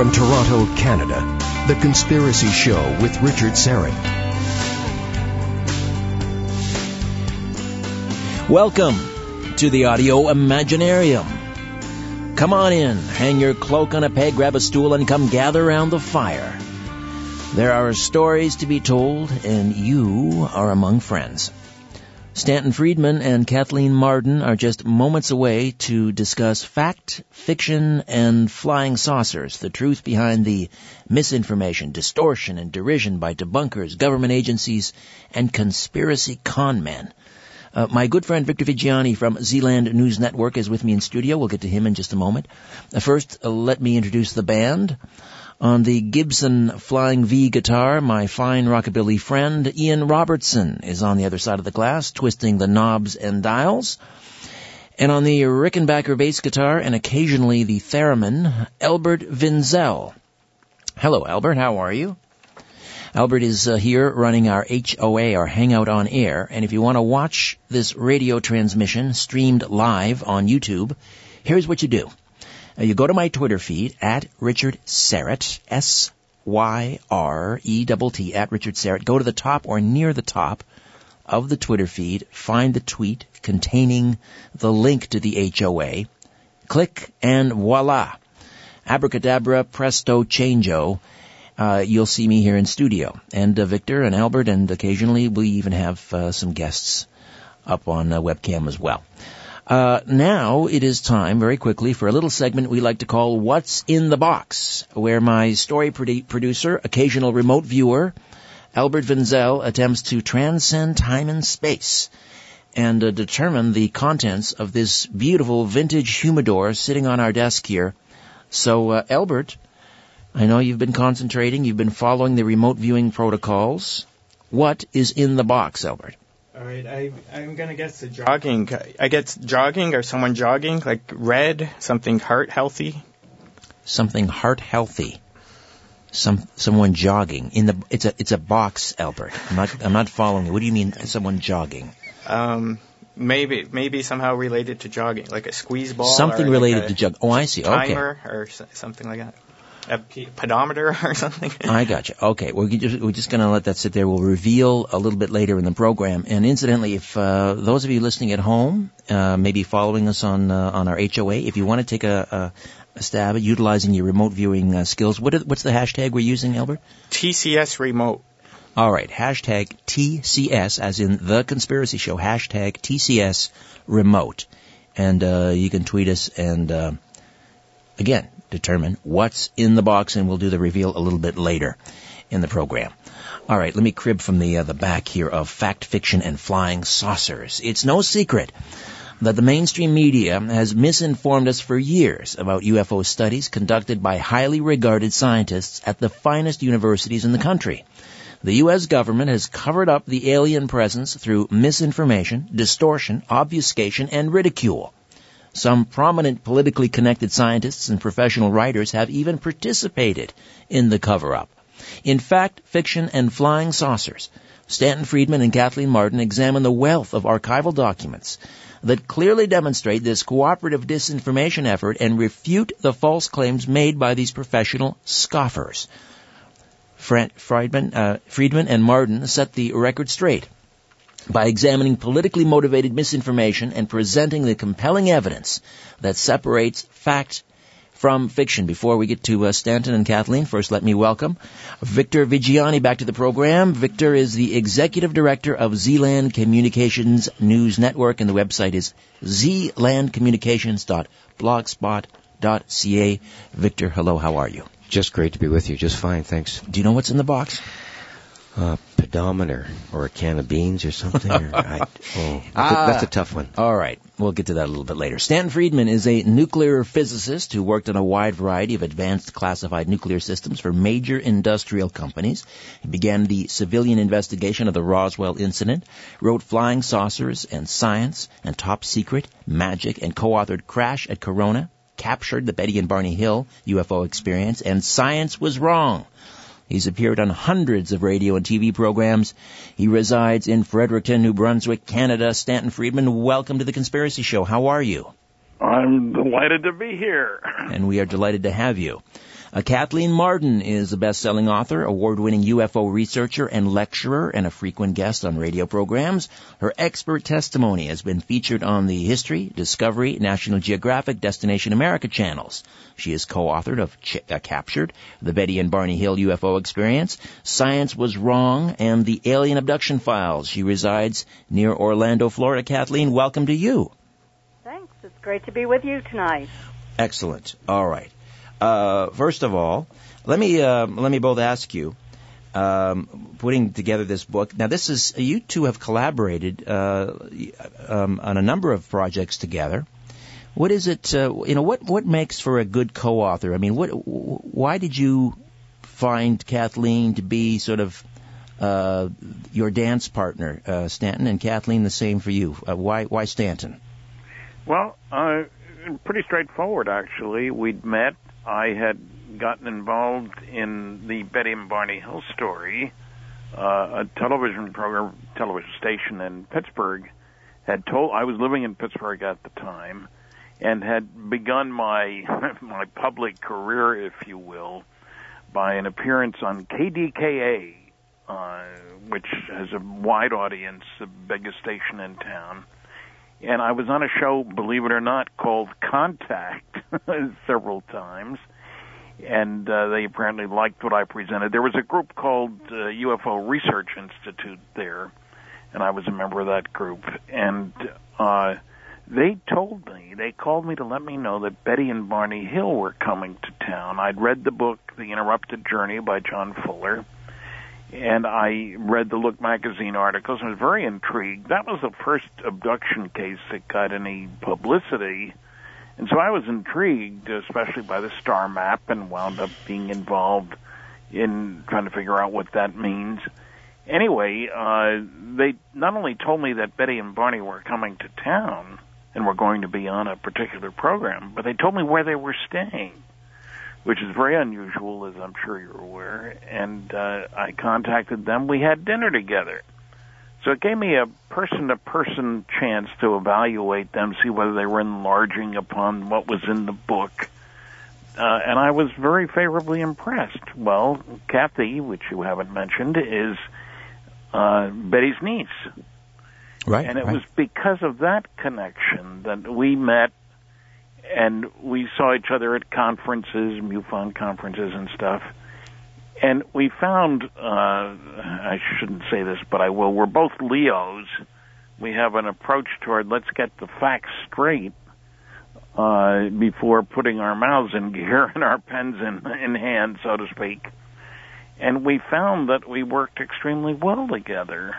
From Toronto, Canada, The Conspiracy Show with Richard Syrett. Welcome to the Audio Imaginarium. Come on in, hang your cloak on a peg, grab a stool, and come gather around the fire. There are stories to be told, and you are among friends. Stanton Friedman and Kathleen Marden are just moments away to discuss fact, fiction, and flying saucers, the truth behind the misinformation, distortion, and derision by debunkers, government agencies, and conspiracy con men. Uh, my good friend Victor Viggiani from Zealand News Network is with me in studio. We'll get to him in just a moment. Uh, first, uh, let me introduce the band. On the Gibson Flying V guitar, my fine rockabilly friend Ian Robertson is on the other side of the glass, twisting the knobs and dials. And on the Rickenbacker bass guitar and occasionally the theremin, Albert Vinzel. Hello, Albert. How are you? Albert is uh, here running our HOA, our Hangout on Air, and if you want to watch this radio transmission streamed live on YouTube, here's what you do. You go to my Twitter feed at Richard Syrett, S Y R E T T at Richard Syrett. Go to the top or near the top of the Twitter feed, find the tweet containing the link to the HOA, click, and voila. Abracadabra, presto, changeo. Uh, you'll see me here in studio. And uh, Victor and Albert, and occasionally we even have uh, some guests up on uh, webcam as well. Uh, now it is time, very quickly, for a little segment we like to call What's in the Box, where my story produ- producer, occasional remote viewer, Albert Vinzel attempts to transcend time and space and uh, determine the contents of this beautiful vintage humidor sitting on our desk here. So, uh, Albert, I know you've been concentrating, you've been following the remote viewing protocols. What is in the box, Albert? All right, I, I'm gonna guess the jogging. I guess jogging or someone jogging, like red, something heart healthy. Something heart healthy. Some someone jogging in the it's a it's a box, Albert. I'm not I'm not following you. What do you mean someone jogging? Um, maybe maybe somehow related to jogging, like a squeeze ball. Something or related like to jog. Oh, I see. Okay. Timer or something like that. A pedometer or something. I got you. Okay, we're just, we're just going to let that sit there. We'll reveal a little bit later in the program. And incidentally, if uh, those of you listening at home, uh, maybe following us on uh, on our HOA, if you want to take a, a, a stab at utilizing your remote viewing uh, skills, what what's the hashtag we're using, Albert? TCS remote. All right, hashtag TCS, as in the conspiracy show. Hashtag TCS remote, and uh, you can tweet us and uh, again determine what's in the box, and we'll do the reveal a little bit later in the program. All right, let me crib from the uh, the back here of fact, fiction, and flying saucers. It's no secret that the mainstream media has misinformed us for years about UFO studies conducted by highly regarded scientists at the finest universities in the country. The U.S. government has covered up the alien presence through misinformation, distortion, obfuscation, and ridicule. Some prominent politically connected scientists and professional writers have even participated in the cover-up. In fact, fiction and flying saucers, Stanton Friedman and Kathleen Marden examine the wealth of archival documents that clearly demonstrate this cooperative disinformation effort and refute the false claims made by these professional scoffers. Friedman, uh, Friedman and Marden set the record straight by examining politically motivated misinformation and presenting the compelling evidence that separates fact from fiction. Before we get to uh, Stanton and Kathleen, first let me welcome Victor Viggiani back to the program. Victor is the executive director of Zealand Communications News Network, and the website is zealandcommunications.blogspot.ca. Victor, hello, how are you? Just great to be with you. Just fine, thanks. Do you know what's in the box? Uh, pedometer or a can of beans or something. Or I, oh, that's, Ah. a, that's a tough one. All right. We'll get to that a little bit later. Stanton Friedman is a nuclear physicist who worked on a wide variety of advanced classified nuclear systems for major industrial companies. He began the civilian investigation of the Roswell incident, wrote Flying Saucers and Science and Top Secret, MAJIC, and co-authored Crash at Corona, captured the Betty and Barney Hill UFO experience, and Science Was Wrong. He's appeared on hundreds of radio and TV programs. He resides in Fredericton, New Brunswick, Canada. Stanton Friedman, welcome to the Conspiracy Show. How are you? I'm delighted to be here. And we are delighted to have you. Uh, Kathleen Marden is a best-selling author, award-winning UFO researcher and lecturer, and a frequent guest on radio programs. Her expert testimony has been featured on the History, Discovery, National Geographic, Destination America channels. She is co-authored of Ch- uh, Captured, The Betty and Barney Hill UFO Experience, Science Was Wrong, and The Alien Abduction Files. She resides near Orlando, Florida. Kathleen, welcome to you. Thanks. It's great to be with you tonight. Excellent. All right. Uh, first of all, let me uh, let me both ask you. Um, putting together this book. Now, this is you two have collaborated uh, um, on a number of projects together. What is it? Uh, you know, what what makes for a good co-author? I mean, what? Why did you find Kathleen to be sort of uh, your dance partner, uh, Stanton, and Kathleen the same for you? Uh, why why Stanton? Well, uh, pretty straightforward actually. We'd met I had gotten involved in the Betty and Barney Hill story. Uh, a television program, television station in Pittsburgh, had told I was living in Pittsburgh at the time, and had begun my my public career, if you will, by an appearance on KDKA, uh, which has a wide audience, the biggest station in town and I was on a show, believe it or not, called Contact several times, and uh, they apparently liked what I presented. There was a group called uh, UFO Research Institute there, and I was a member of that group, and uh, they told me, they called me to let me know that Betty and Barney Hill were coming to town. I'd read the book, The Interrupted Journey by John Fuller and I read the Look magazine articles and was very intrigued. That was the first abduction case that got any publicity. And so I was intrigued, especially by the star map, and wound up being involved in trying to figure out what that means. Anyway, uh, they not only told me that Betty and Barney were coming to town and were going to be on a particular program, but they told me where they were staying which is very unusual, as I'm sure you're aware. And uh, I contacted them. We had dinner together. So it gave me a person to person chance to evaluate them, see whether they were enlarging upon what was in the book. Uh, and I was very favorably impressed. Well, Kathy, which you haven't mentioned, is uh, Betty's niece. Right. And it right. was because of that connection that we met and we saw each other at conferences, MUFON conferences and stuff. And we found, uh, I shouldn't say this, but I will, we're both Leos. We have an approach toward let's get the facts straight uh, before putting our mouths in gear and our pens in, in hand, so to speak. And we found that we worked extremely well together.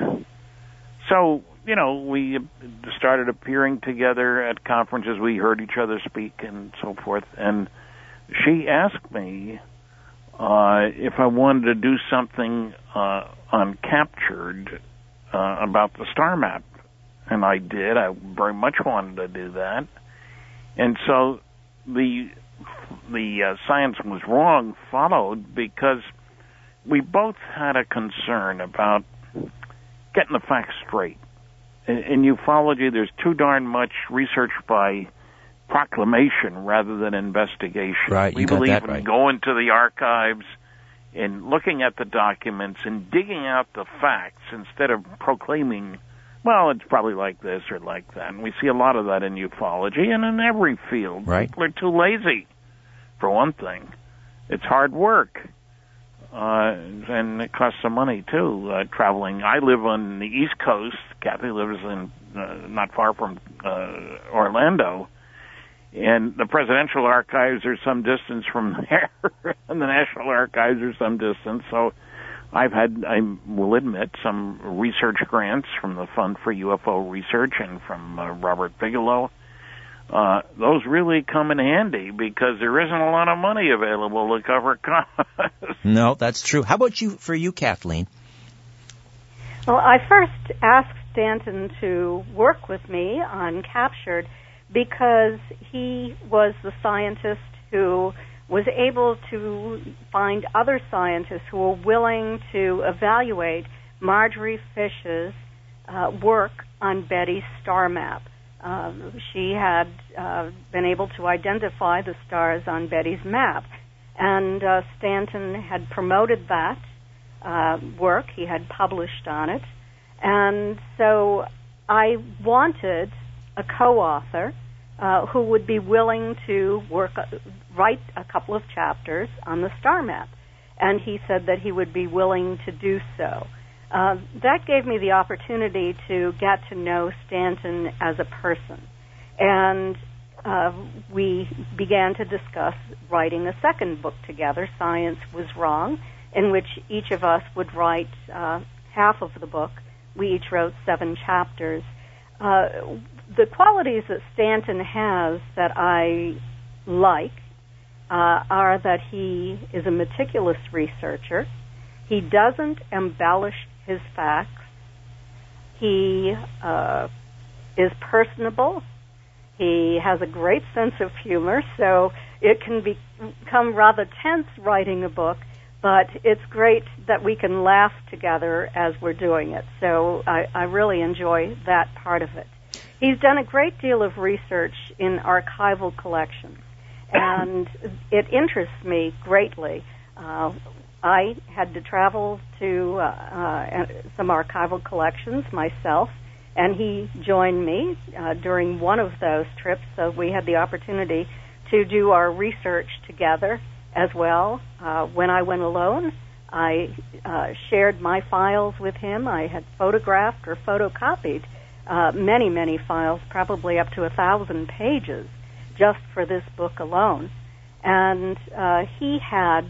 So you know, we started appearing together at conferences. We heard each other speak and so forth. And she asked me uh, if I wanted to do something uh, uh, about the star map, and I did. I very much wanted to do that. And so the the uh, science was wrong followed because we both had a concern about getting the facts straight in, in ufology, there's too darn much research by proclamation rather than investigation. Right, we you got believe that in right. going to the archives and looking at the documents and digging out the facts instead of proclaiming, well, it's probably like this or like that. And we see a lot of that in ufology and in every field. Right. People are too lazy, for one thing. It's hard work uh, and it costs some money too. Uh, traveling. I live on the East Coast. Kathy lives in uh, not far from uh, Orlando, and the presidential archives are some distance from there, and the national archives are some distance. So, I've had, I will admit, some research grants from the Fund for UFO Research and from uh, Robert Bigelow uh, those really come in handy because there isn't a lot of money available to cover costs. No, that's true. How about you, for you, Kathleen? Well, I first asked Stanton to work with me on Captured because he was the scientist who was able to find other scientists who were willing to evaluate Marjorie Fish's uh, work on Betty's star map. Um, she had uh, been able to identify the stars on Betty's map. and uh, Stanton had promoted that uh, work. He had published on it, and so I wanted a co-author uh, who would be willing to work, uh, write a couple of chapters on the star map, and he said that he would be willing to do so. Uh, that gave me the opportunity to get to know Stanton as a person, and uh, we began to discuss writing a second book together. Science was wrong, in which each of us would write uh, half of the book. We each wrote seven chapters. Uh, the qualities that Stanton has that I like uh, are that he is a meticulous researcher. He doesn't embellish his facts. He uh, is personable. He has a great sense of humor, so it can be, become rather tense writing a book, but it's great that we can laugh together as we're doing it. So I, I really enjoy that part of it. He's done a great deal of research in archival collections, and it interests me greatly. Uh, I had to travel to uh, uh, some archival collections myself, and he joined me uh, during one of those trips. So we had the opportunity to do our research together as well. Uh, when I went alone, I uh, shared my files with him. I had photographed or photocopied uh, many, many files, probably up to a thousand pages, just for this book alone. And uh, he had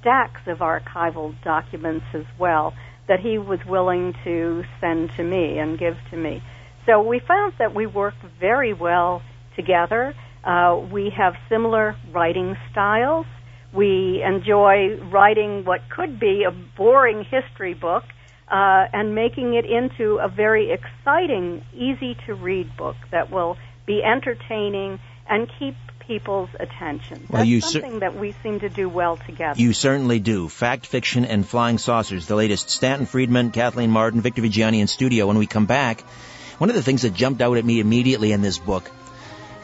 stacks of archival documents as well that he was willing to send to me and give to me. So we found that we work very well together. Uh, we have similar writing styles. We enjoy writing what could be a boring history book uh, and making it into a very exciting, easy to read book that will be entertaining and keep people's attention. That's well, you something cer- that we seem to do well together. You certainly do. Fact, fiction, and flying saucers. The latest. Stanton Friedman, Kathleen Marden, Victor Viggiani in studio. When we come back, one of the things that jumped out at me immediately in this book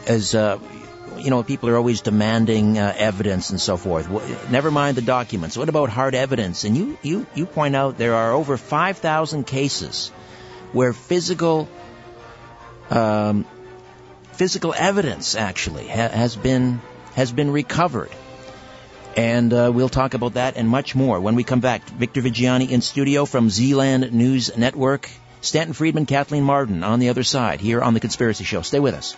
is uh, you know, people are always demanding uh, evidence and so forth. Never mind the documents. What about hard evidence? And you, you, you point out there are over 5,000 cases where physical, um, physical evidence actually ha- has been has been recovered. And uh, we'll talk about that and much more when we come back. Victor Viggiani in studio from Zealand News Network. Stanton Friedman, Kathleen Marden on the other side here on The Conspiracy Show. Stay with us.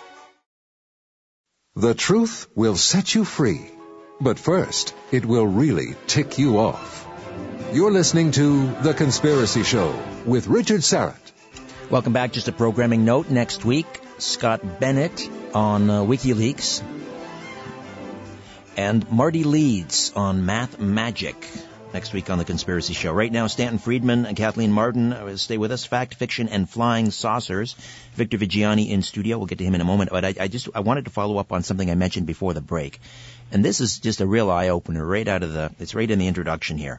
The truth will set you free. But first, it will really tick you off. You're listening to The Conspiracy Show with Richard Syrett. Welcome back. Just a programming note. Next week, Scott Bennett on uh, WikiLeaks and Marty Leeds on Math Magic next week on The Conspiracy Show. Right now, Stanton Friedman and Kathleen Marden uh, stay with us. Fact, fiction, and flying saucers. Victor Viggiani in studio. We'll get to him in a moment. But I, I just I wanted to follow up on something I mentioned before the break, and this is just a real eye opener right out of the. It's right in the introduction here.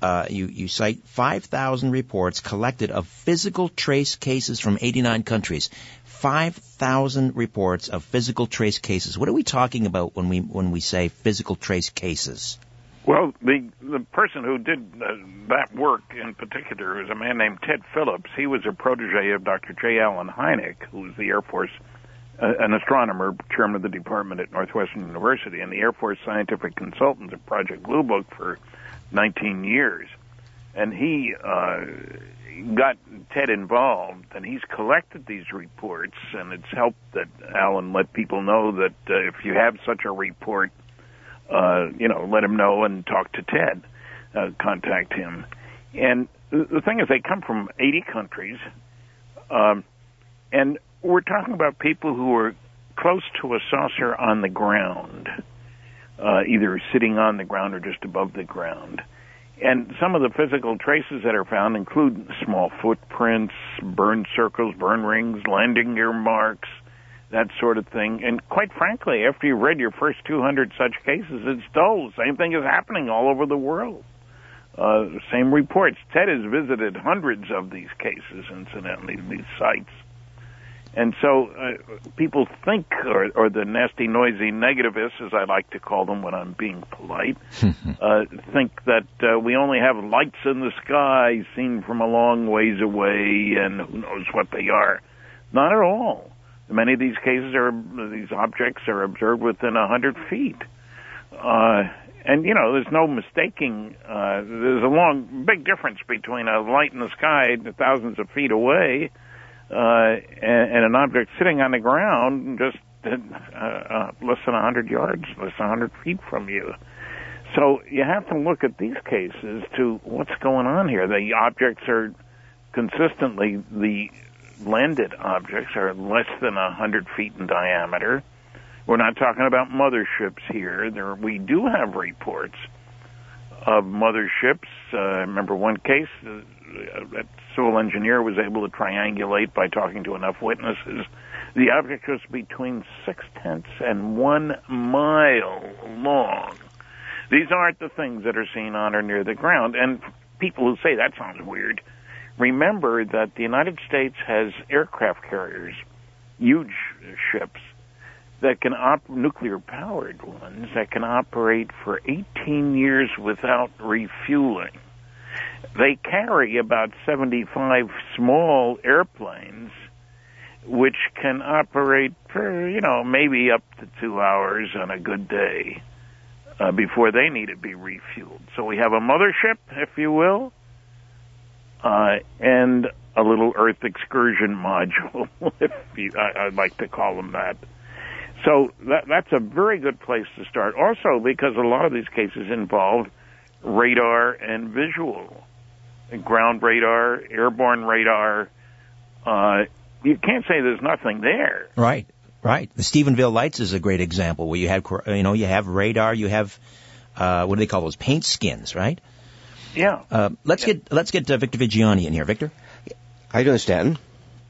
Uh, you, you cite 5,000 reports collected of physical trace cases from 89 countries. 5,000 reports of physical trace cases. What are we talking about when we when we say physical trace cases? Well, the the person who did uh, that work in particular is a man named Ted Phillips. He was a protege of Dr. J. Allen Hynek, who was the Air Force, uh, an astronomer, chairman of the department at Northwestern University, and the Air Force scientific consultant of Project Blue Book for 19 years. And he uh, got Ted involved, and he's collected these reports, and it's helped that Allen let people know that uh, if you have such a report uh, you know, let him know and talk to Ted, uh, contact him. And the thing is, they come from 80 countries, um, and we're talking about people who are close to a saucer on the ground, uh, either sitting on the ground or just above the ground. And some of the physical traces that are found include small footprints, burn circles, burn rings, landing gear marks, that sort of thing. And quite frankly, after you've read your first 200 such cases, it's dull. The same thing is happening all over the world. Uh, same reports. Ted has visited hundreds of these cases, incidentally, these sites. And so uh, people think, or, or the nasty, noisy negativists, as I like to call them when I'm being polite, uh, think that uh, we only have lights in the sky seen from a long ways away, and who knows what they are. Not at all. Many of these cases are these objects are observed within a hundred feet, uh, and you know there's no mistaking. Uh, there's a long, big difference between a light in the sky thousands of feet away uh, and, and an object sitting on the ground just uh, uh, less than a hundred yards, less than a hundred feet from you. So you have to look at these cases to what's going on here. The objects are consistently the landed objects are less than a hundred feet in diameter. We're not talking about motherships here. There, we do have reports of motherships. Uh, I remember one case uh, that civil engineer was able to triangulate by talking to enough witnesses. The object was between six tenths and one mile long. These aren't the things that are seen on or near the ground. And people who say that sounds weird, remember that the United States has aircraft carriers, huge ships, that can op- nuclear powered ones that can operate for 18 years without refueling. They carry about 75 small airplanes which can operate for, you know, maybe up to 2 hours on a good day uh, before they need to be refueled. So we have a mothership, if you will, uh, and a little Earth excursion module, if you, I, I'd like to call them that. So that, that's a very good place to start. Also, because a lot of these cases involve radar and visual, ground radar, airborne radar. Uh, you can't say there's nothing there. Right, right. The Stephenville Lights is a great example where you have, you know, you have radar, you have, uh, what do they call those? Paint skins, right? Yeah. Uh, let's yeah. get let's get uh, Victor Viggiani in here. Victor. How you doing, Stanton?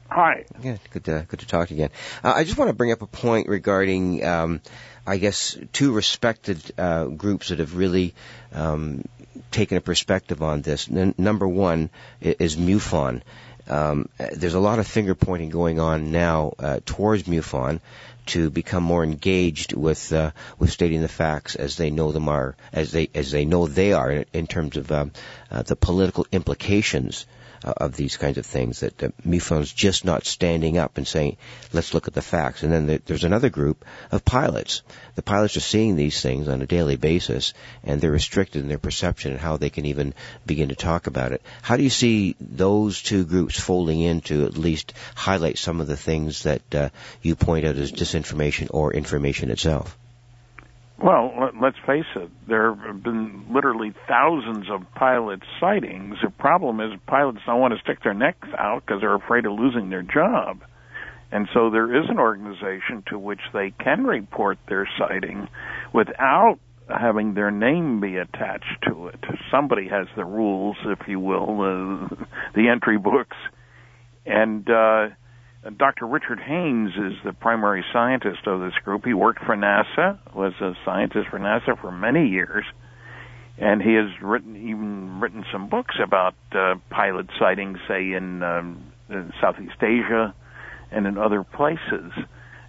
Hi. Yeah, good to good to talk again. Uh, I just want to bring up a point regarding, um, I guess, two respected uh, groups that have really um, taken a perspective on this. N- number one is MUFON. Um, there's a lot of finger pointing going on now uh, towards MUFON to become more engaged with uh, with stating the facts as they know them are as they as they know they are in, in terms of um, uh, the political implications uh, of these kinds of things. That uh, MUFON's just not standing up and saying, "Let's look at the facts." And then there, there's another group of pilots. The pilots are seeing these things on a daily basis, and they're restricted in their perception and how they can even begin to talk about it. How do you see those two groups folding in to at least highlight some of the things that uh, you point out as disinformation or information itself? Well, let's face it. There have been literally thousands of pilot sightings. The problem is pilots don't want to stick their necks out because they're afraid of losing their job. And so there is an organization to which they can report their sighting without having their name be attached to it. Somebody has the rules, if you will, the entry books. And uh, Dr. Richard Haines is the primary scientist of this group. He worked for NASA, was a scientist for NASA for many years, and he has written even written some books about uh, pilot sightings, say in, um, in Southeast Asia and in other places.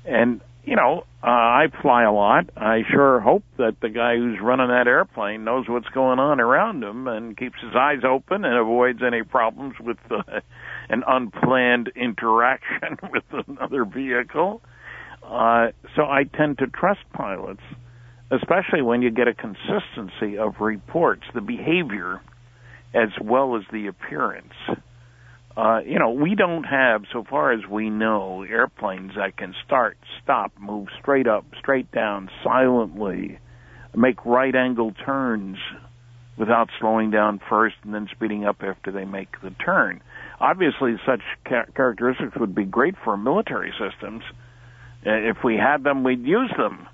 And you know, uh, I fly a lot. I sure hope that the guy who's running that airplane knows what's going on around him and keeps his eyes open and avoids any problems with uh, an unplanned interaction with another vehicle. Uh, so I tend to trust pilots, especially when you get a consistency of reports, the behavior as well as the appearance. Uh, you know, we don't have, so far as we know, airplanes that can start, stop, move straight up, straight down, silently, make right angle turns without slowing down first and then speeding up after they make the turn. Obviously, such ca- characteristics would be great for military systems. Uh, if we had them, we'd use them.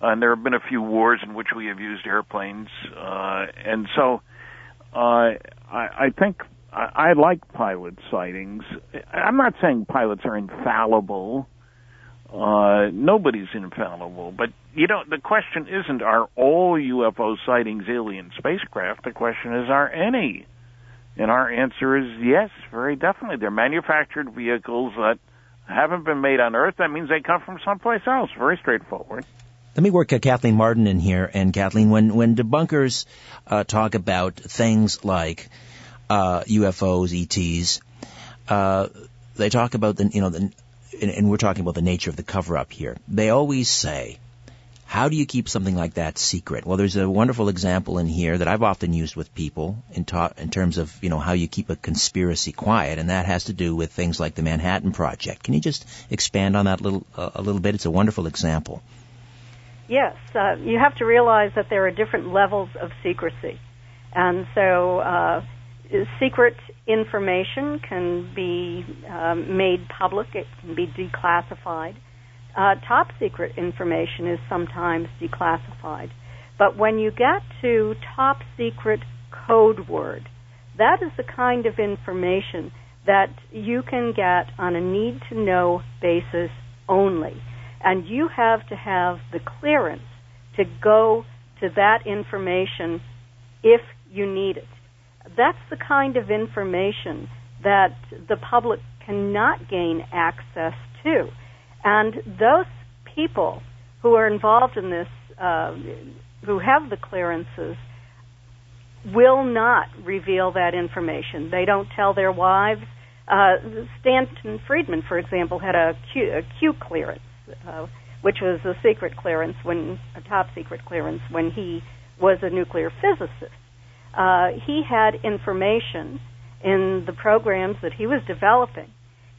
And there have been a few wars in which we have used airplanes, uh, and so uh, I, I think I, I like pilot sightings. I'm not saying pilots are infallible. Uh, nobody's infallible, but you know the question isn't are all UFO sightings alien spacecraft. The question is are any, and our answer is yes, very definitely. They're manufactured vehicles that haven't been made on Earth, that means they come from someplace else. Very straightforward. Let me work uh, Kathleen Marden in here. And Kathleen, when when debunkers uh, talk about things like uh, UFOs, ETs, uh, they talk about the you know the and, and we're talking about the nature of the cover up here. They always say how do you keep something like that secret? Well, there's a wonderful example in here that I've often used with people in, ta- in terms of, you know, how you keep a conspiracy quiet, and that has to do with things like the Manhattan Project. Can you just expand on that little, uh, a little bit? It's a wonderful example. Yes, uh, you have to realize that there are different levels of secrecy. And so, uh, secret information can be um, made public, it can be declassified. Uh, top secret information is sometimes declassified. But when you get to top secret code word, that is the kind of information that you can get on a need to know basis only. And you have to have the clearance to go to that information if you need it. That's the kind of information that the public cannot gain access to. And those people who are involved in this, uh, who have the clearances, will not reveal that information. They don't tell their wives. Uh, Stanton Friedman, for example, had a Q, a Q clearance, uh, which was a secret clearance when a top secret clearance when he was a nuclear physicist. Uh, he had information in the programs that he was developing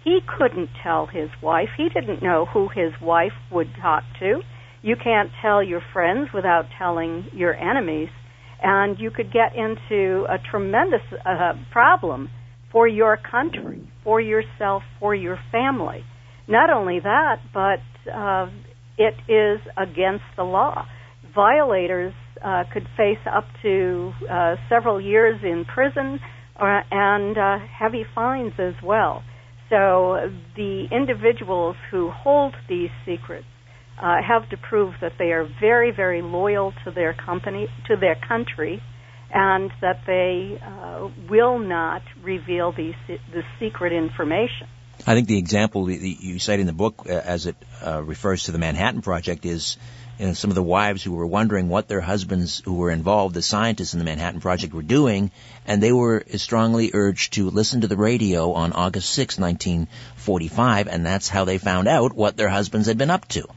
he couldn't tell his wife. He didn't know who his wife would talk to. You can't tell your friends without telling your enemies. And you could get into a tremendous uh, problem for your country, for yourself, for your family. Not only that, but uh, it is against the law. Violators uh, could face up to uh, several years in prison uh, and uh, heavy fines as well. So the individuals who hold these secrets uh, have to prove that they are very, very loyal to their company, to their country, and that they uh, will not reveal these, the secret information. I think the example that you cite in the book, uh, as it uh, refers to the Manhattan Project, is you know, some of the wives who were wondering what their husbands who were involved, the scientists in the Manhattan Project, were doing, and they were strongly urged to listen to the radio on August 6, 1945, and that's how they found out what their husbands had been up to.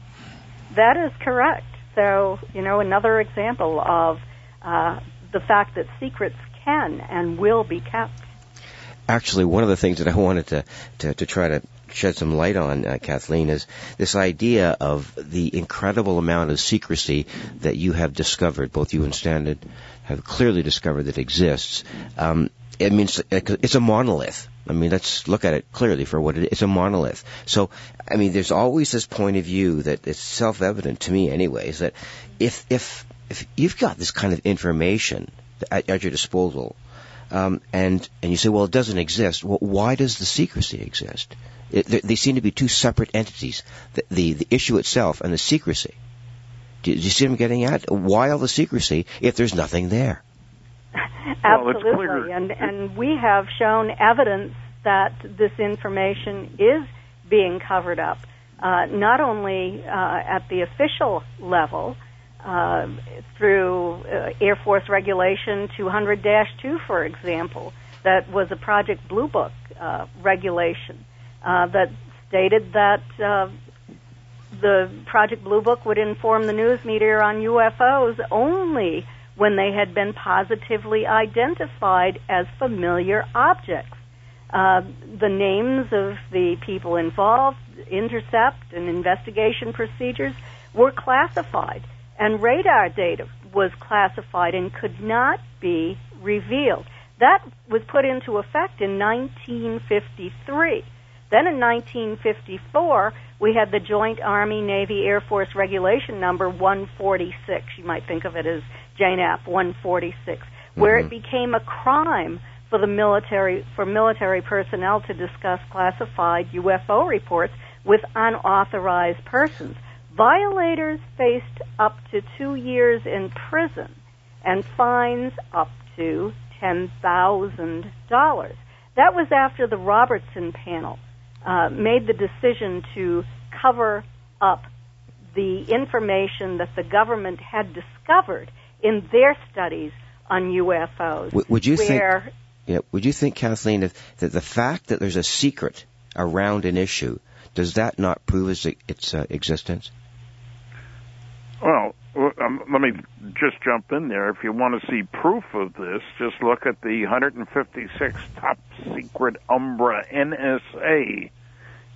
That is correct. So, you know, another example of uh, the fact that secrets can and will be kept. Actually, one of the things that I wanted to, to, to try to shed some light on, uh, Kathleen, is this idea of the incredible amount of secrecy that you have discovered, both you and Stanton have clearly discovered that exists. Um, it means it's a monolith. I mean, let's look at it clearly for what it is. It's a monolith. So, I mean, there's always this point of view that it's self-evident to me, anyways, that if if if you've got this kind of information at, at your disposal, um, and and you say, well, it doesn't exist. Well, why does the secrecy exist? It, they seem to be two separate entities. The, the, the issue itself and the secrecy. Do, do you see what I'm getting at? Why all the secrecy if there's nothing there? Absolutely, well, and and we have shown evidence that this information is being covered up, uh, not only uh, at the official level uh, through uh, Air Force Regulation 200-2, for example, that was a Project Blue Book uh, regulation uh, that stated that uh, the Project Blue Book would inform the news media on UFOs only when they had been positively identified as familiar objects. Uh, the names of the people involved, intercept and investigation procedures were classified, and radar data was classified and could not be revealed. That was put into effect in 1953. Then in 1954, we had the Joint Army Navy Air Force Regulation Number 146. You might think of it as JANAP 146, where mm-hmm. it became a crime for the military for military personnel to discuss classified UFO reports with unauthorized persons. Violators faced up to two years in prison and fines up to ten thousand dollars. That was after the Robertson panel uh, made the decision to cover up the information that the government had discovered in their studies on UFOs. W- would you think? Yeah, would you think, Kathleen, if, that the fact that there's a secret around an issue does that not prove its, its uh, existence? Well, um, let me just jump in there. If you want to see proof of this, just look at the 156 top secret Umbra NSA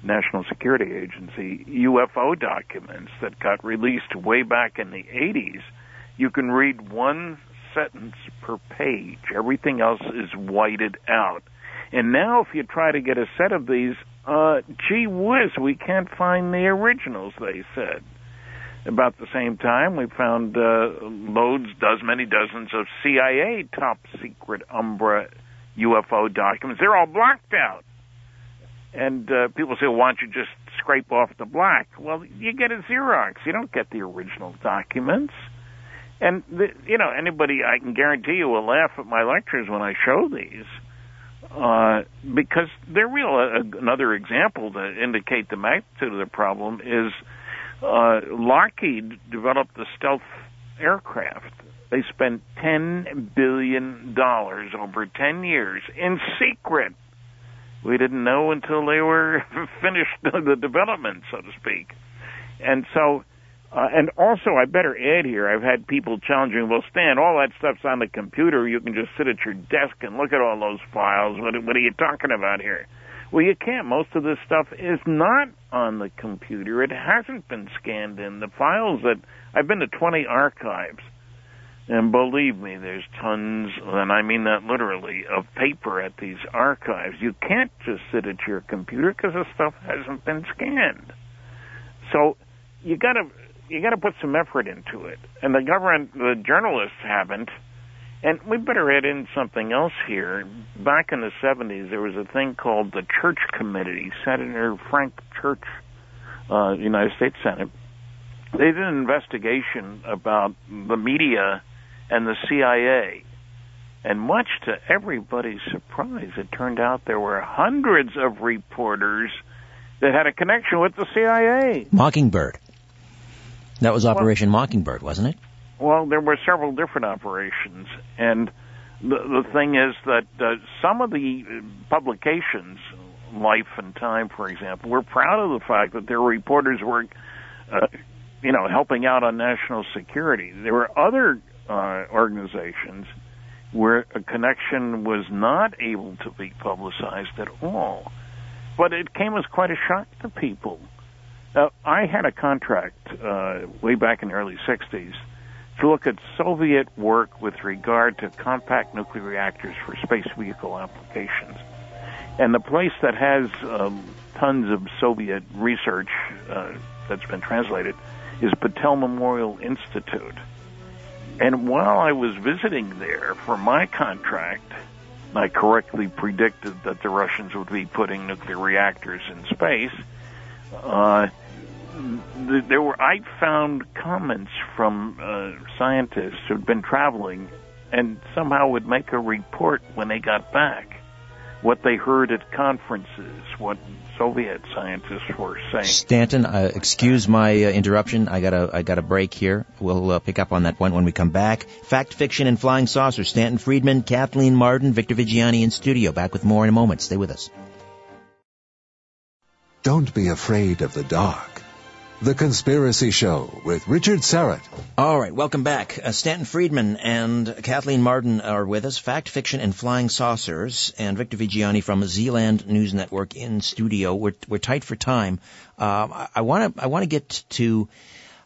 National Security Agency UFO documents that got released way back in the 80s. You can read one sentence per page. Everything else is whited out. And now, if you try to get a set of these, uh, gee whiz, we can't find the originals, they said. About the same time, we found uh, loads, does many dozens of CIA top secret Umbra UFO documents. They're all blacked out. And uh, people say, well, why don't you just scrape off the black? Well, you get a Xerox. You don't get the original documents. And, the, you know, anybody, I can guarantee you, will laugh at my lectures when I show these. Uh, because they're real. Uh, another example to indicate the magnitude of the problem is uh, Lockheed developed the stealth aircraft. They spent $10 billion over 10 years in secret. We didn't know until they were finished the development, so to speak. And so, uh, and also, I better add here, I've had people challenging, well, Stan, all that stuff's on the computer. You can just sit at your desk and look at all those files. What, what are you talking about here? Well, you can't. Most of this stuff is not on the computer. It hasn't been scanned in. The files that I've been to 20 archives, and believe me, there's tons, and I mean that literally, of paper at these archives. You can't just sit at your computer because the stuff hasn't been scanned. So you gotta you gotta put some effort into it, and the government, the journalists haven't and we better add in something else here. Back in the 70s, there was a thing called the Church Committee. Senator Frank Church, uh, United States Senate, they did an investigation about the media and the CIA. And much to everybody's surprise, it turned out there were hundreds of reporters that had a connection with the CIA. Mockingbird. That was Operation well, Mockingbird, wasn't it? Well, there were several different operations, and the the thing is that uh, some of the publications, Life and Time, for example, were proud of the fact that their reporters were, uh, you know, helping out on national security. There were other uh, organizations where a connection was not able to be publicized at all, but it came as quite a shock to people. Uh, I had a contract uh, way back in the early '60s to look at Soviet work with regard to compact nuclear reactors for space vehicle applications. And the place that has um, tons of Soviet research uh, that's been translated is Battelle Memorial Institute. And while I was visiting there for my contract, I correctly predicted that the Russians would be putting nuclear reactors in space. Uh, there were I found comments from uh, scientists who'd been traveling and somehow would make a report when they got back what they heard at conferences, what Soviet scientists were saying. Stanton, uh, excuse my uh, interruption. I got a I got a break here. We'll uh, pick up on that point when we come back. Fact, fiction, and flying saucers. Stanton Friedman, Kathleen Marden, Victor Viggiani in studio. Back with more in a moment. Stay with us. Don't be afraid of the dark. The Conspiracy Show with Richard Syrett. All right, welcome back. Uh, Stanton Friedman and Kathleen Marden are with us. Fact, Fiction, and Flying Saucers, and Victor Viggiani from Zealand News Network in studio. We're we're tight for time. Um, I want to I want to get to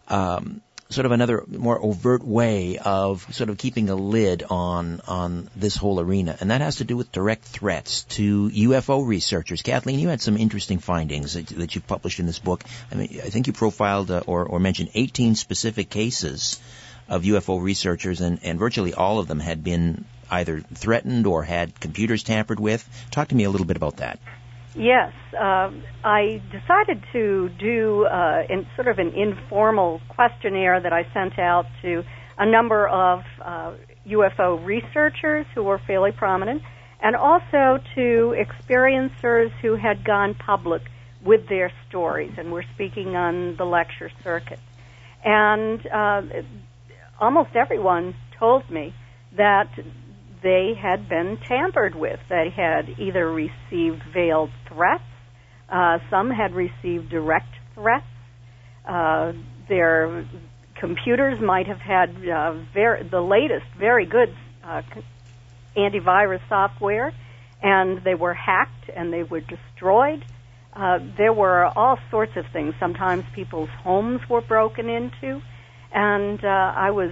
um, sort of another more overt way of sort of keeping a lid on on this whole arena, and that has to do with direct threats to UFO researchers. Kathleen, you had some interesting findings that, that you published in this book. I mean, I think you profiled uh, or, or mentioned 18 specific cases of UFO researchers, and, and virtually all of them had been either threatened or had computers tampered with. Talk to me a little bit about that. Yes, uh, I decided to do uh, in sort of an informal questionnaire that I sent out to a number of uh, UFO researchers who were fairly prominent, and also to experiencers who had gone public with their stories, and we're speaking on the lecture circuit. And uh, almost everyone told me that they had been tampered with. They had either received veiled threats, uh, some had received direct threats. Uh, their computers might have had uh, ver- the latest, very good uh, antivirus software, and they were hacked and they were destroyed. Uh, there were all sorts of things. Sometimes people's homes were broken into, and uh, I was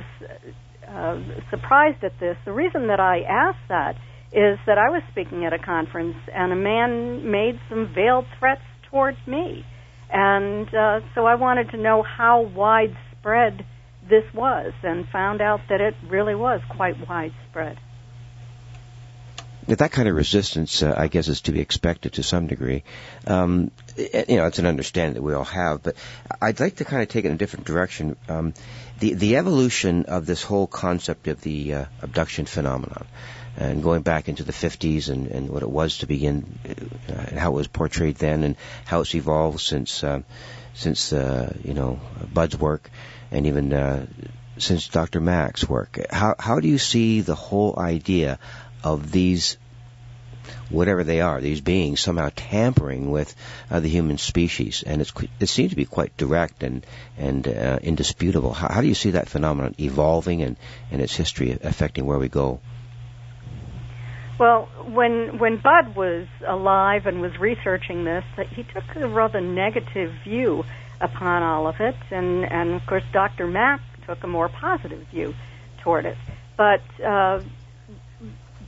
uh, surprised at this. The reason that I asked that is that I was speaking at a conference, and a man made some veiled threats towards me, and uh, so I wanted to know how widespread this was, and found out that it really was quite widespread that kind of resistance, uh, I guess, is to be expected to some degree. Um, you know, it's an understanding that we all have, but I'd like to kind of take it in a different direction. Um, the the evolution of this whole concept of the uh, abduction phenomenon, and going back into the 50s and, and what it was to begin, uh, and how it was portrayed then, and how it's evolved since uh, since uh, you know Budd's work, and even uh, since Dr. Mack's work. How how do you see the whole idea of these whatever they are, these beings somehow tampering with uh, the human species, and it seems to be quite direct and and uh, indisputable. How, how, do you see that phenomenon evolving and, and its history affecting where we go? Well, when when Budd was alive and was researching this, he took a rather negative view upon all of it, and and of course Dr. Mack took a more positive view toward it. But uh,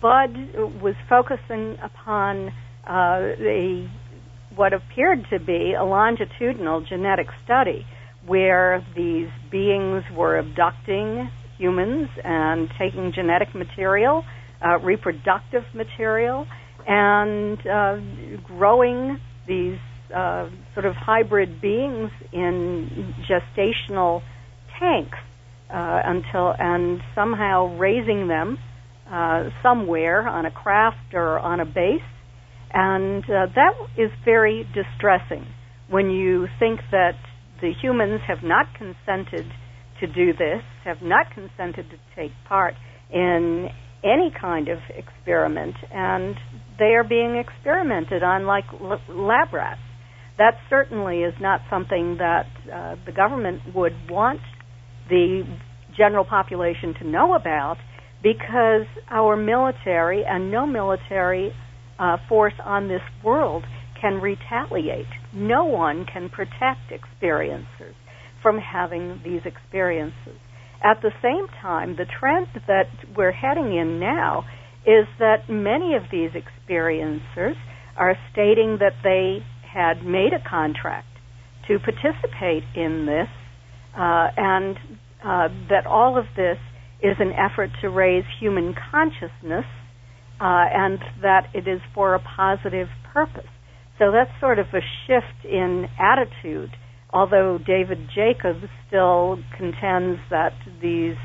Budd was focusing upon uh, a what appeared to be a longitudinal genetic study where these beings were abducting humans and taking genetic material, uh, reproductive material, and uh, growing these uh, sort of hybrid beings in gestational tanks uh, until and somehow raising them uh, somewhere on a craft or on a base. And uh, that is very distressing when you think that the humans have not consented to do this, have not consented to take part in any kind of experiment, and they are being experimented on like lab rats. That certainly is not something that uh, the government would want the general population to know about, because our military and no military uh, force on this world can retaliate. No one can protect experiencers from having these experiences. At the same time, the trend that we're heading in now is that many of these experiencers are stating that they had made a contract to participate in this uh, and uh, that all of this is an effort to raise human consciousness uh, and that it is for a positive purpose. So that's sort of a shift in attitude, although David Jacobs still contends that these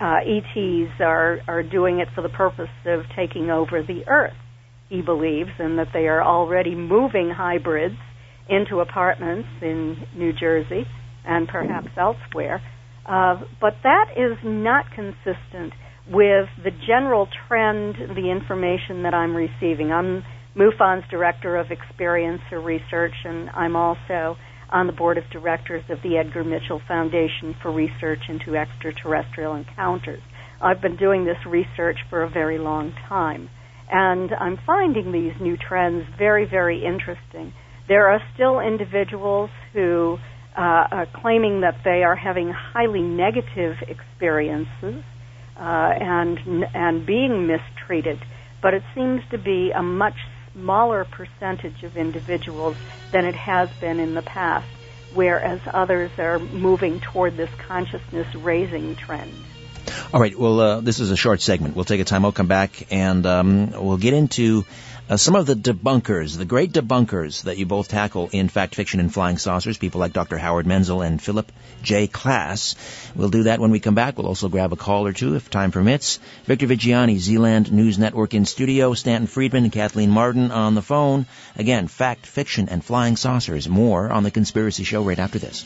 uh, ETs are, are doing it for the purpose of taking over the Earth, he believes, and that they are already moving hybrids into apartments in New Jersey and perhaps elsewhere uh, but that is not consistent with the general trend, the information that I'm receiving. I'm MUFON's Director of Experiencer Research, and I'm also on the board of directors of the Edgar Mitchell Foundation for Research into Extraterrestrial Encounters. I've been doing this research for a very long time, and I'm finding these new trends very, very interesting. There are still individuals who uh, claiming that they are having highly negative experiences uh, and and being mistreated, but it seems to be a much smaller percentage of individuals than it has been in the past, whereas others are moving toward this consciousness raising trend. All right. Well, uh, this is a short segment. We'll take a time. We'll come back and um, we'll get into Uh, some of the debunkers, the great debunkers that you both tackle in Fact Fiction and Flying Saucers, people like Dr. Howard Menzel and Philip J. Klass. We'll do that when we come back. We'll also grab a call or two if time permits. Victor Viggiani, Zealand News Network in studio, Stanton Friedman and Kathleen Marden on the phone. Again, Fact Fiction and Flying Saucers. More on The Conspiracy Show right after this.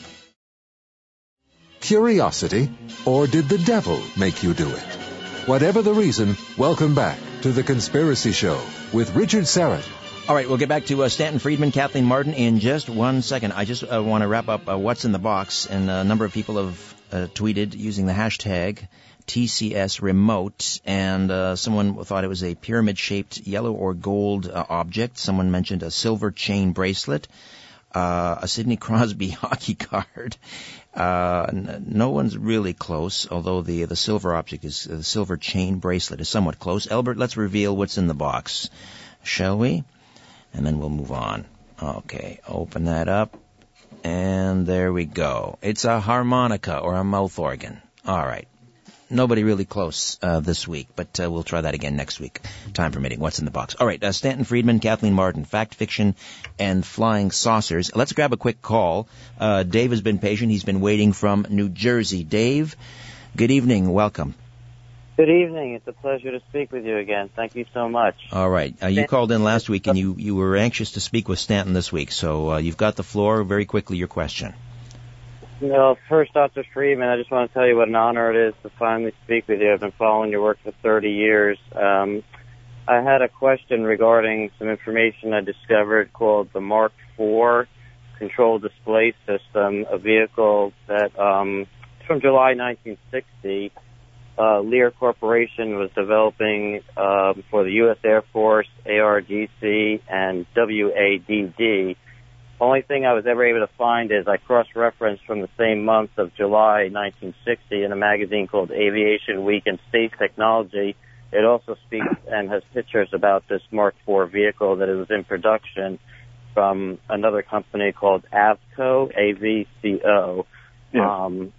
Curiosity, or did the devil make you do it? Whatever the reason, welcome back to The Conspiracy Show with Richard Syrett. All right, we'll get back to uh, Stanton Friedman, Kathleen Marden in just one second. I just uh, want to wrap up uh, what's in the box, and a number of people have uh, tweeted using the hashtag TCS remote, and uh, someone thought it was a pyramid-shaped yellow or gold uh, object. Someone mentioned a silver chain bracelet. a Sidney Crosby hockey card, uh, n- no one's really close, although the the silver object is the silver chain bracelet is somewhat close. Albert, let's reveal what's in the box, shall we? And then we'll move on. Okay, open that up, and there we go. It's a harmonica or a mouth organ. All right nobody really close uh, this week, but uh, we'll try that again next week, time permitting. What's in the box? All right, uh, Stanton Friedman, Kathleen Marden, Fact Fiction, and Flying Saucers. Let's grab a quick call. Uh, Dave has been patient. He's been waiting from New Jersey. Dave, good evening. Welcome. Good evening. It's a pleasure to speak with you again. Thank you so much. All right. Uh, you called in last week and you, you were anxious to speak with Stanton this week, so uh, you've got the floor. Very quickly, your question. Well, first, Dr. Friedman, I just want to tell you what an honor it is to finally speak with you. I've been following your work for 30 years. Um, I had a question regarding some information I discovered called the Mark IV Control Display System, a vehicle that um, from July 1960. Uh, Lear Corporation was developing um, for the U.S. Air Force, ARDC, and WADD only thing I was ever able to find is I cross-referenced from the same month of July 1960 in a magazine called Aviation Week and Space Technology. It also speaks and has pictures about this Mark IV vehicle that is in production from another company called Avco, A-V-C-O. Yeah. Um,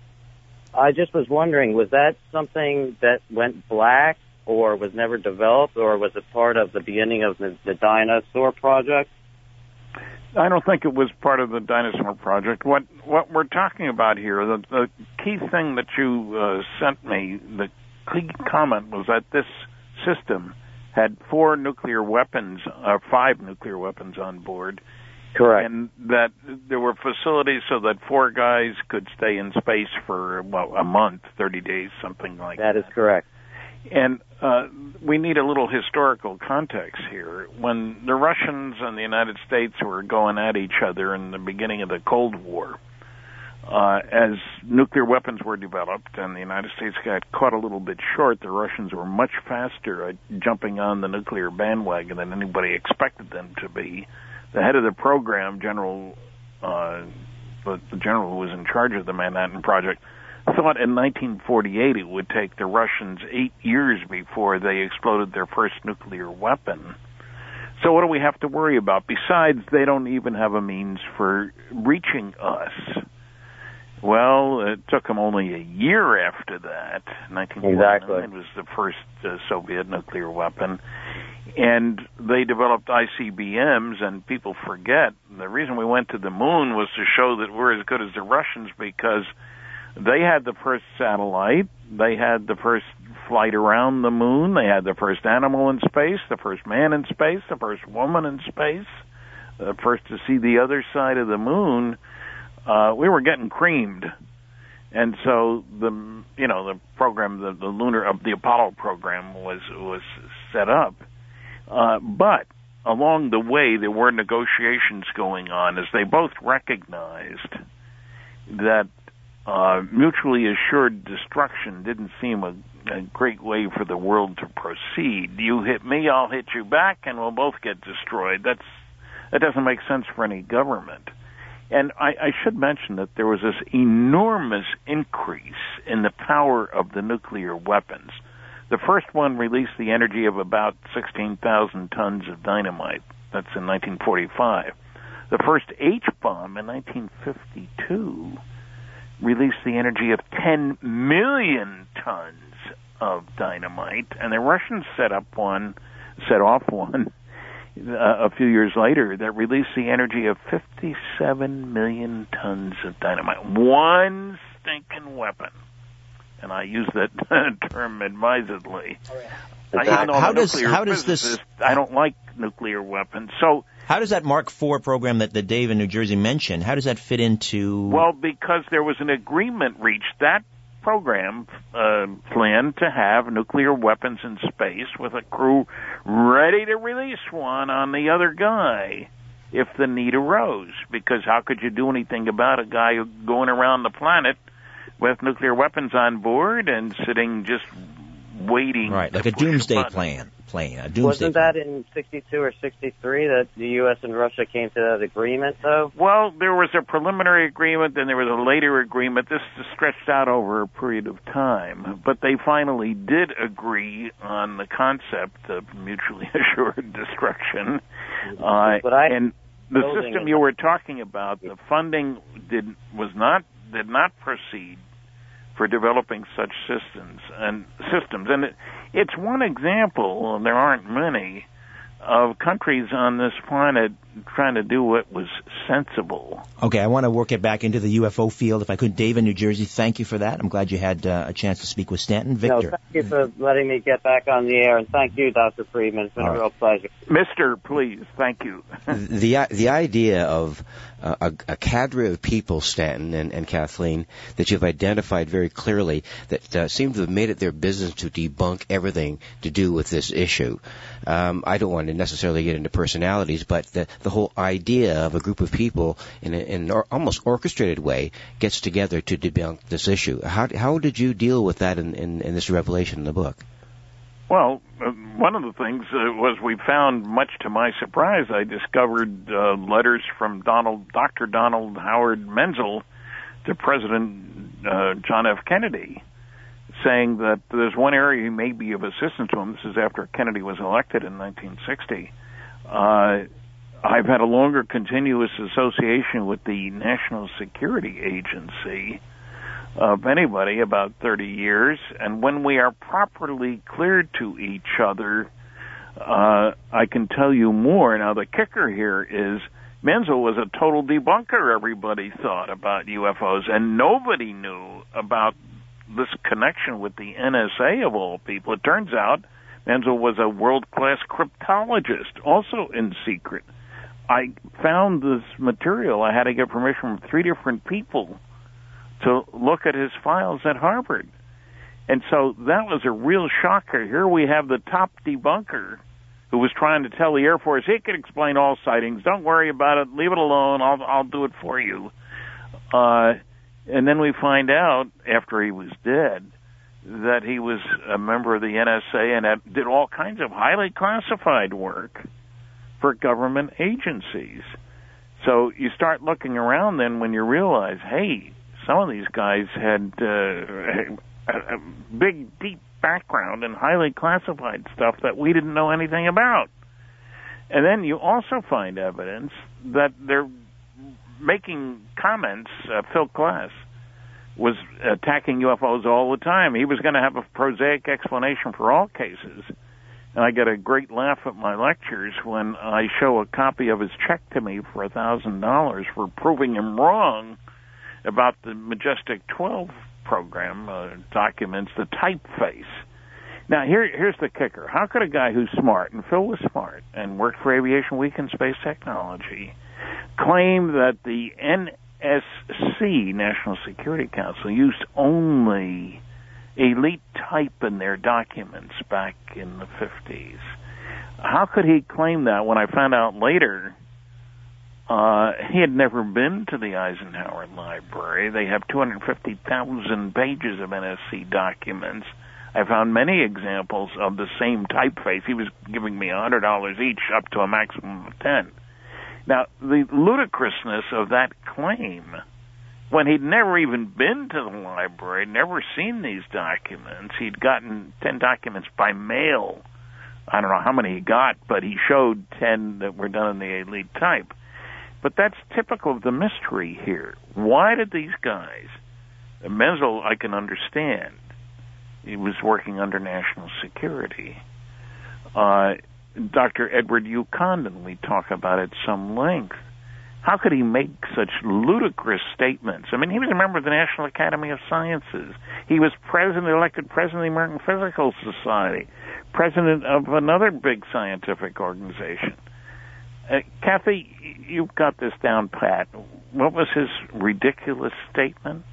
I just was wondering, was that something that went black or was never developed or was it part of the beginning of the, the Dyna-Soar project? I don't think it was part of the Dyna-Soar project. What what we're talking about here, the, the key thing that you uh, sent me, the key comment was that this system had four nuclear weapons, or uh, five nuclear weapons on board. Correct. And that there were facilities so that four guys could stay in space for well a month, thirty days, something like that. That is correct. And uh, we need a little historical context here. When the Russians and the United States were going at each other in the beginning of the Cold War, uh, as nuclear weapons were developed and the United States got caught a little bit short, the Russians were much faster at jumping on the nuclear bandwagon than anybody expected them to be. The head of the program, General, uh, the, the general who was in charge of the Manhattan Project, thought in 1948 it would take the Russians eight years before they exploded their first nuclear weapon. So what do we have to worry about? Besides, they don't even have a means for reaching us. Well, it took them only a year after that. 1949 exactly. was the first uh, Soviet nuclear weapon. And they developed ICBMs, and people forget the reason we went to the moon was to show that we're as good as the Russians because they had the first satellite. They had the first flight around the moon. They had the first animal in space, the first man in space, the first woman in space, the first to see the other side of the moon. Uh, we were getting creamed. And so the you know the program the, the lunar uh, the Apollo program was was set up, uh, but along the way there were negotiations going on as they both recognized that uh, mutually assured destruction didn't seem a, a great way for the world to proceed. You hit me, I'll hit you back, and we'll both get destroyed. That's that doesn't make sense for any government. And I, I should mention that there was this enormous increase in the power of the nuclear weapons. The first one released the energy of about 16,000 tons of dynamite. That's in 1945. The first H bomb in 1952 released the energy of 10 million tons of dynamite, and the Russians set up one, set off one uh, a few years later that released the energy of 57 million tons of dynamite. One stinking weapon. And I use that term advisedly. I, how does how does this? I don't like nuclear weapons. So how does that Mark IV program that, that Dave in New Jersey mentioned? How does that fit into? Well, because there was an agreement reached. That program uh, planned to have nuclear weapons in space with a crew ready to release one on the other guy if the need arose. Because how could you do anything about a guy going around the planet with nuclear weapons on board and sitting just waiting? Right, like a doomsday plan plane. A doomsday Wasn't that in 62 or 63 that the U.S. and Russia came to that agreement, though? Well, there was a preliminary agreement, then there was a later agreement. This stretched out over a period of time, but they finally did agree on the concept of mutually assured destruction. Uh, but I, and the system you were talking about, the funding did was not did not proceed for developing such systems and systems. And it, it's one example, and there aren't many, of countries on this planet trying to do what was sensible. Okay, I want to work it back into the UFO field. If I could, Dave in New Jersey, thank you for that. I'm glad you had uh, a chance to speak with Stanton. Victor. No, thank you for letting me get back on the air, and thank you, Dr. Friedman. It's been All a real pleasure. Mister, please, thank you. the the idea of uh, a, a, cadre of people, Stanton and, and, Kathleen, that you've identified very clearly that uh, seem to have made it their business to debunk everything to do with this issue. Um, I don't want to necessarily get into personalities, but the, the whole idea of a group of people in, a, in an or, almost orchestrated way gets together to debunk this issue. How, how did you deal with that in, in, in this revelation in the book? Well, uh, one of the things uh, was we found, much to my surprise, I discovered uh, letters from Donald, Dr. Donald Howard Menzel to President uh, John F. Kennedy, saying that there's one area he may be of assistance to him. This is after Kennedy was elected in 1960. Uh, I've had a longer continuous association with the National Security Agency of anybody about 30 years, and when we are properly cleared to each other, uh, I can tell you more. Now, the kicker here is Menzel was a total debunker, everybody thought, about UFOs, and nobody knew about this connection with the NSA of all people. It turns out Menzel was a world class cryptologist, also in secret. I found this material. I had to get permission from three different people to look at his files at Harvard. And so that was a real shocker. Here we have the top debunker who was trying to tell the Air Force he could explain all sightings. Don't worry about it. Leave it alone. I'll I'll do it for you. Uh, and then we find out after he was dead that he was a member of the NSA and had, did all kinds of highly classified work for government agencies. So you start looking around then when you realize, hey, some of these guys had uh, a, a big, deep background in highly classified stuff that we didn't know anything about. And then you also find evidence that they're making comments. Uh, Phil Klass was attacking UFOs all the time. He was going to have a prosaic explanation for all cases. And I get a great laugh at my lectures when I show a copy of his check to me for a thousand dollars for proving him wrong about the Majestic 12 program uh, documents the typeface. Now here here's the kicker. How could a guy who's smart and Phil was smart and worked for Aviation Week and Space Technology claim that the NSC National Security Council used only elite type in their documents back in the 50s. How could he claim that when I found out later uh, he had never been to the Eisenhower Library. They have 250,000 pages of NSC documents. I found many examples of the same typeface. He was giving me $100 each up to a maximum of 10. Now, the ludicrousness of that claim, when he'd never even been to the library, never seen these documents, he'd gotten 10 documents by mail. I don't know how many he got, but he showed 10 that were done in the elite type but that's typical of the mystery here. Why did these guys, Menzel, I can understand. He was working under national security. Uh, Dr. Edward U. Condon, we talk about at some length. How could he make such ludicrous statements? I mean, he was a member of the National Academy of Sciences. He was president, elected president of the American Physical Society, president of another big scientific organization. Uh, Kathy, you've got this down pat. What was his ridiculous statement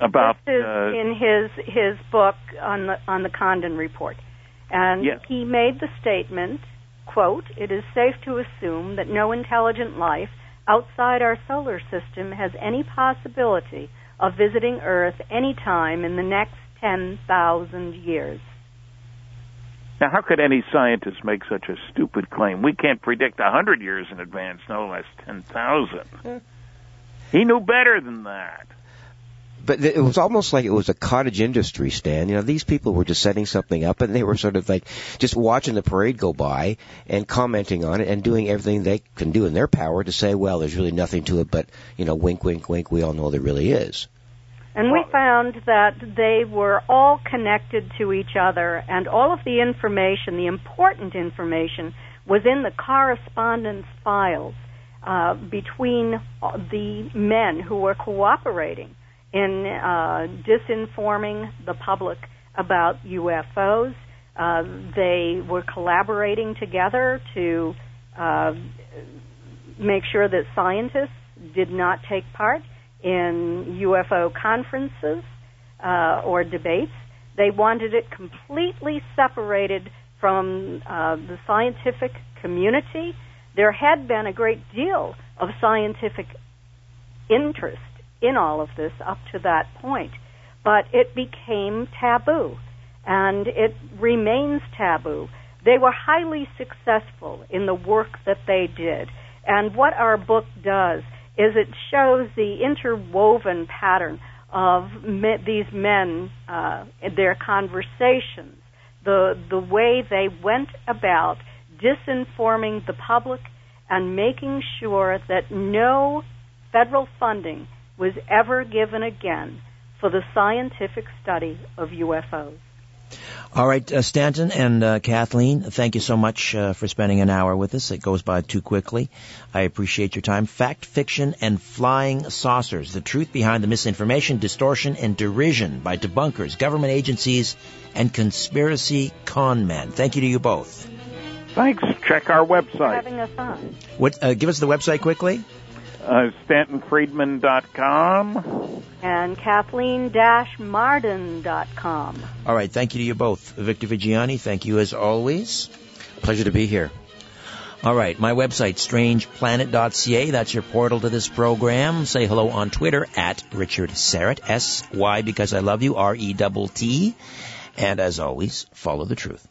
about? This is uh, in his his book on the on the Condon report, and Yes. he made the statement, "quote It is safe to assume that no intelligent life outside our solar system has any possibility of visiting Earth any time in the next ten thousand years." Now, how could any scientist make such a stupid claim? We can't predict a hundred years in advance, no less ten thousand. Hmm. He knew better than that. But it was almost like it was a cottage industry, Stan. You know, these people were just setting something up and they were sort of like just watching the parade go by and commenting on it and doing everything they can do in their power to say, well, there's really nothing to it, but, you know, wink, wink, wink, we all know there really is. And we found that they were all connected to each other, and all of the information, the important information, was in the correspondence files uh, between uh, the men who were cooperating in uh, disinforming the public about UFOs. Uh, they were collaborating together to uh, make sure that scientists did not take part in UFO conferences uh, or debates. They wanted it completely separated from uh, the scientific community. There had been a great deal of scientific interest in all of this up to that point, but it became taboo, and it remains taboo. They were highly successful in the work that they did, and what our book does is it shows the interwoven pattern of me, these men, uh, their conversations, the the way they went about disinforming the public and making sure that no federal funding was ever given again for the scientific study of UFOs. All right, uh, Stanton and uh, Kathleen, thank you so much uh, for spending an hour with us. It goes by too quickly. I appreciate your time. Fact, fiction, and flying saucers. The truth behind the misinformation, distortion, and derision by debunkers, government agencies, and conspiracy con men. Thank you to you both. Thanks. Check our website, having us on. What? Uh, give us the website quickly. Uh, StantonFriedman.com. And Kathleen-Marden.com. All right, thank you to you both. Victor Viggiani, thank you as always. Pleasure to be here. All right, my website, strangeplanet.ca. That's your portal to this program. Say hello on Twitter at Richard Syrett, S-Y because I love you, R-E-T-T. And as always, follow the truth.